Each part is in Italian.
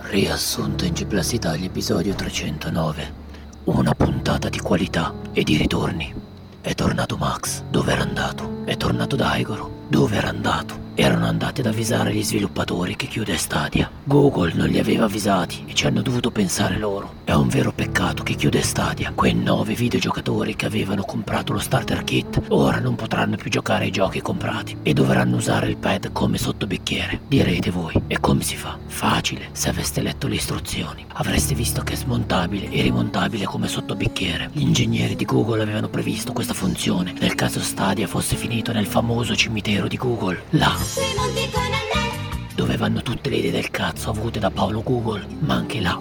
Riassunto in G Italia, episodio 309. Una puntata di qualità e di ritorni. È tornato Max. Dove era andato? È tornato Daigoro. Dove era andato? Erano andati ad avvisare gli sviluppatori che chiude Stadia. Google non li aveva avvisati e ci hanno dovuto pensare loro. È un vero peccato che chiude Stadia. Quei nove videogiocatori che avevano comprato lo starter kit ora non potranno più giocare ai giochi comprati e dovranno usare il pad come sottobicchiere. Direte voi, e come si fa? Facile, se aveste letto le istruzioni. Avreste visto che è smontabile e rimontabile come sottobicchiere. Gli ingegneri di Google avevano previsto questa funzione nel caso Stadia fosse finito nel famoso cimitero di Google. Là, dove vanno tutte le idee del cazzo avute da Paolo Google, ma anche là,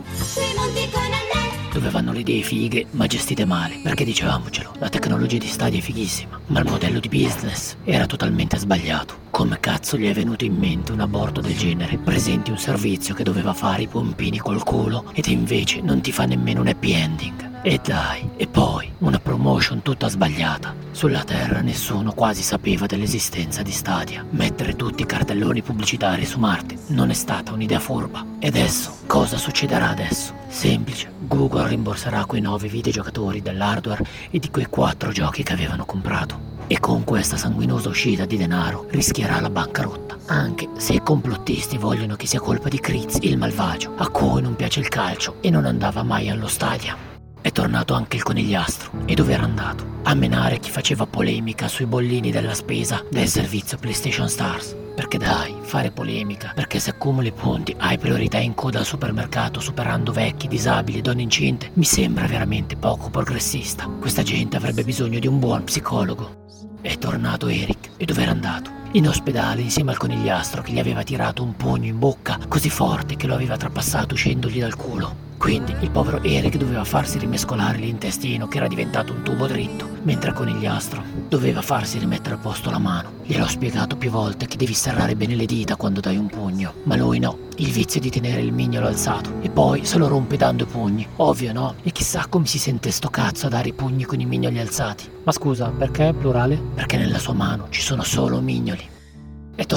dove vanno le idee fighe ma gestite male. Perché dicevamocelo, la tecnologia di Stadia è fighissima, ma il modello di business era totalmente sbagliato. Come cazzo gli è venuto in mente un aborto del genere? Presenti un servizio che doveva fare i pompini col culo ed invece non ti fa nemmeno un happy ending. E dai, e poi una promotion tutta sbagliata. Sulla Terra nessuno quasi sapeva dell'esistenza di Stadia. Mettere tutti i cartelloni pubblicitari su Marte non è stata un'idea furba. E adesso? Cosa succederà adesso? Semplice, Google rimborserà quei nove videogiocatori dell'hardware e di quei quattro giochi che avevano comprato. E con questa sanguinosa uscita di denaro rischierà la bancarotta. Anche se i complottisti vogliono che sia colpa di Kriz, il malvagio, a cui non piace il calcio e non andava mai allo stadio. È tornato anche il conigliastro. E dove era andato? A menare chi faceva polemica sui bollini della spesa del servizio PlayStation Stars. Perché dai, fare polemica, perché se accumuli punti hai priorità in coda al supermercato superando vecchi, disabili, donne incinte, mi sembra veramente poco progressista. Questa gente avrebbe bisogno di un buon psicologo. È tornato Eric. E dove era andato? In ospedale insieme al conigliastro che gli aveva tirato un pugno in bocca così forte che lo aveva trapassato uscendogli dal culo. Quindi il povero Eric doveva farsi rimescolare l'intestino che era diventato un tubo dritto, mentre il conigliastro doveva farsi rimettere a posto la mano. Gliel'ho spiegato più volte che devi serrare bene le dita quando dai un pugno, ma lui no, il vizio di tenere il mignolo alzato e poi se lo rompe dando i pugni. Ovvio no? E chissà come si sente sto cazzo a dare i pugni con i mignoli alzati. Ma scusa, perché plurale? Perché nella sua mano ci sono solo mignoli.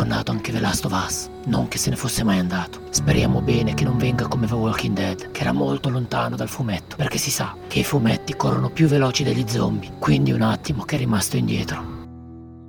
Tornato anche The Last of Us, non che se ne fosse mai andato. Speriamo bene che non venga come The Walking Dead, che era molto lontano dal fumetto, perché si sa che i fumetti corrono più veloci degli zombie, quindi un attimo che è rimasto indietro.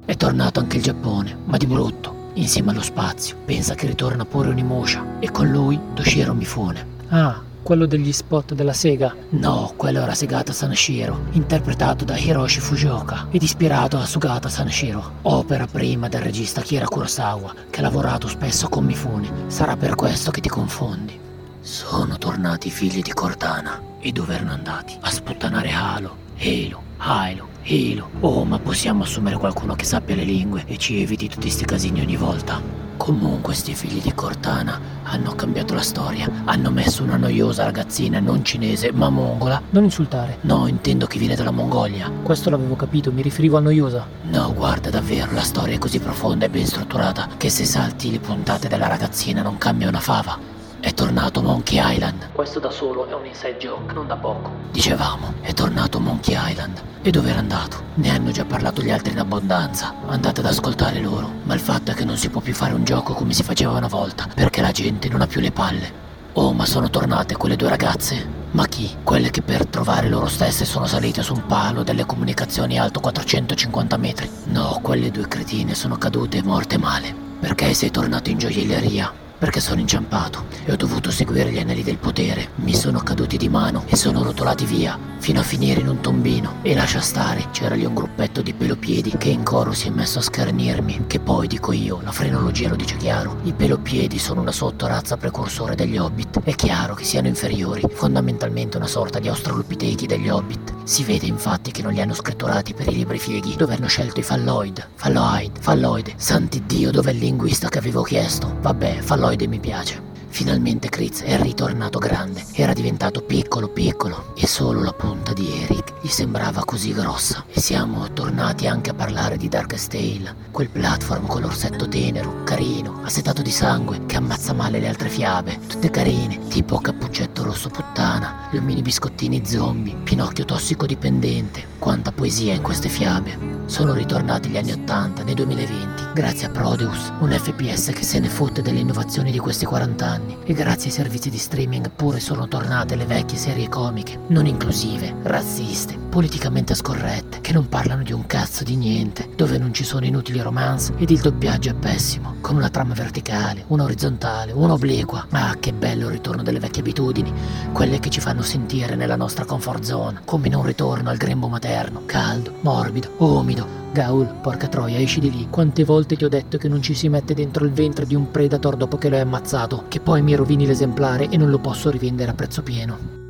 È tornato anche il Giappone, ma di brutto, insieme allo spazio. Pensa che ritorna pure Onimusha e con lui Toshiro Mifune. Ah, quello degli spot della Sega. No, quello era Segata Sanashiro, interpretato da Hiroshi Fujioka ed ispirato a Sugata Sanashiro, opera prima del regista Kira Kurosawa, che ha lavorato spesso con Mifune. Sarà per questo che ti confondi. Sono tornati i figli di Cortana. E dove erano andati? A sputtanare Halo, Halo, Halo, Halo. Oh, ma possiamo assumere qualcuno che sappia le lingue e ci eviti tutti sti casini ogni volta? Comunque sti figli di Cortana hanno cambiato la storia. Hanno messo una noiosa ragazzina non cinese ma mongola. Non insultare. No, intendo che viene dalla Mongolia. Questo l'avevo capito, mi riferivo a noiosa. No, guarda, davvero, la storia è così profonda e ben strutturata che se salti le puntate della ragazzina non cambia una fava. È tornato Monkey Island. Questo da solo è un inside joke, non da poco. Dicevamo, è tornato Monkey Island. E dove era andato? Ne hanno già parlato gli altri in abbondanza. Andate ad ascoltare loro. Ma il fatto è che non si può più fare un gioco come si faceva una volta, perché la gente non ha più le palle. Oh, ma sono tornate quelle due ragazze? Ma chi? Quelle che per trovare loro stesse sono salite su un palo delle comunicazioni alto 450 metri? No, quelle due cretine sono cadute e morte male. Perché sei tornato in gioielleria? Perché sono inciampato e ho dovuto seguire gli anelli del potere. Mi sono caduti di mano e sono rotolati via, fino a finire in un tombino. E lascia stare, c'era lì un gruppetto di pelopiedi che in coro si è messo a schernirmi. Che poi, dico io, la frenologia lo dice chiaro. I pelopiedi sono una sottorazza precursore degli hobbit. È chiaro che siano inferiori, fondamentalmente una sorta di australopitechi degli hobbit. Si vede infatti che non li hanno scritturati per i libri fieghi, dove hanno scelto i falloid. Falloid, falloide. Santi Dio, dov'è il linguista che avevo chiesto? Vabbè, falloide mi piace. Finalmente Kritz è ritornato grande, era diventato piccolo piccolo e solo la punta di Eric gli sembrava così grossa. E siamo tornati anche a parlare di Darkest Tale, quel platform con l'orsetto tenero, carino, assetato di sangue, che ammazza male le altre fiabe, tutte carine, tipo Cappuccetto Rosso Puttana, gli omini biscottini zombie, Pinocchio tossicodipendente. Quanta poesia in queste fiabe. Sono ritornati gli anni Ottanta, nel 2020, Grazie a Prodeus, un FPS che se ne fotte delle innovazioni di questi 40 anni. E grazie ai servizi di streaming pure sono tornate le vecchie serie comiche, non inclusive, razziste, politicamente scorrette, che non parlano di un cazzo di niente, dove non ci sono inutili romance ed il doppiaggio è pessimo, con una trama verticale, una orizzontale, una obliqua. Ah, che bello il ritorno delle vecchie abitudini, quelle che ci fanno sentire nella nostra comfort zone, come in un ritorno al grembo materno, caldo, morbido, umido, Gaul, porca troia, esci di lì. Quante volte ti ho detto che non ci si mette dentro il ventre di un predator dopo che lo hai ammazzato, che poi mi rovini l'esemplare e non lo posso rivendere a prezzo pieno.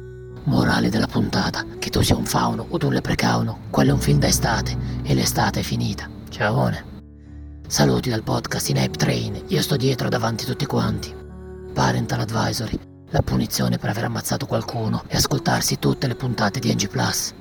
Morale della puntata, che tu sia un fauno o un leprecauno, quello è un film d'estate e l'estate è finita. Ciaone. Saluti dal podcast in Ape Train, io sto dietro davanti tutti quanti. Parental Advisory, la punizione per aver ammazzato qualcuno e ascoltarsi tutte le puntate di NG.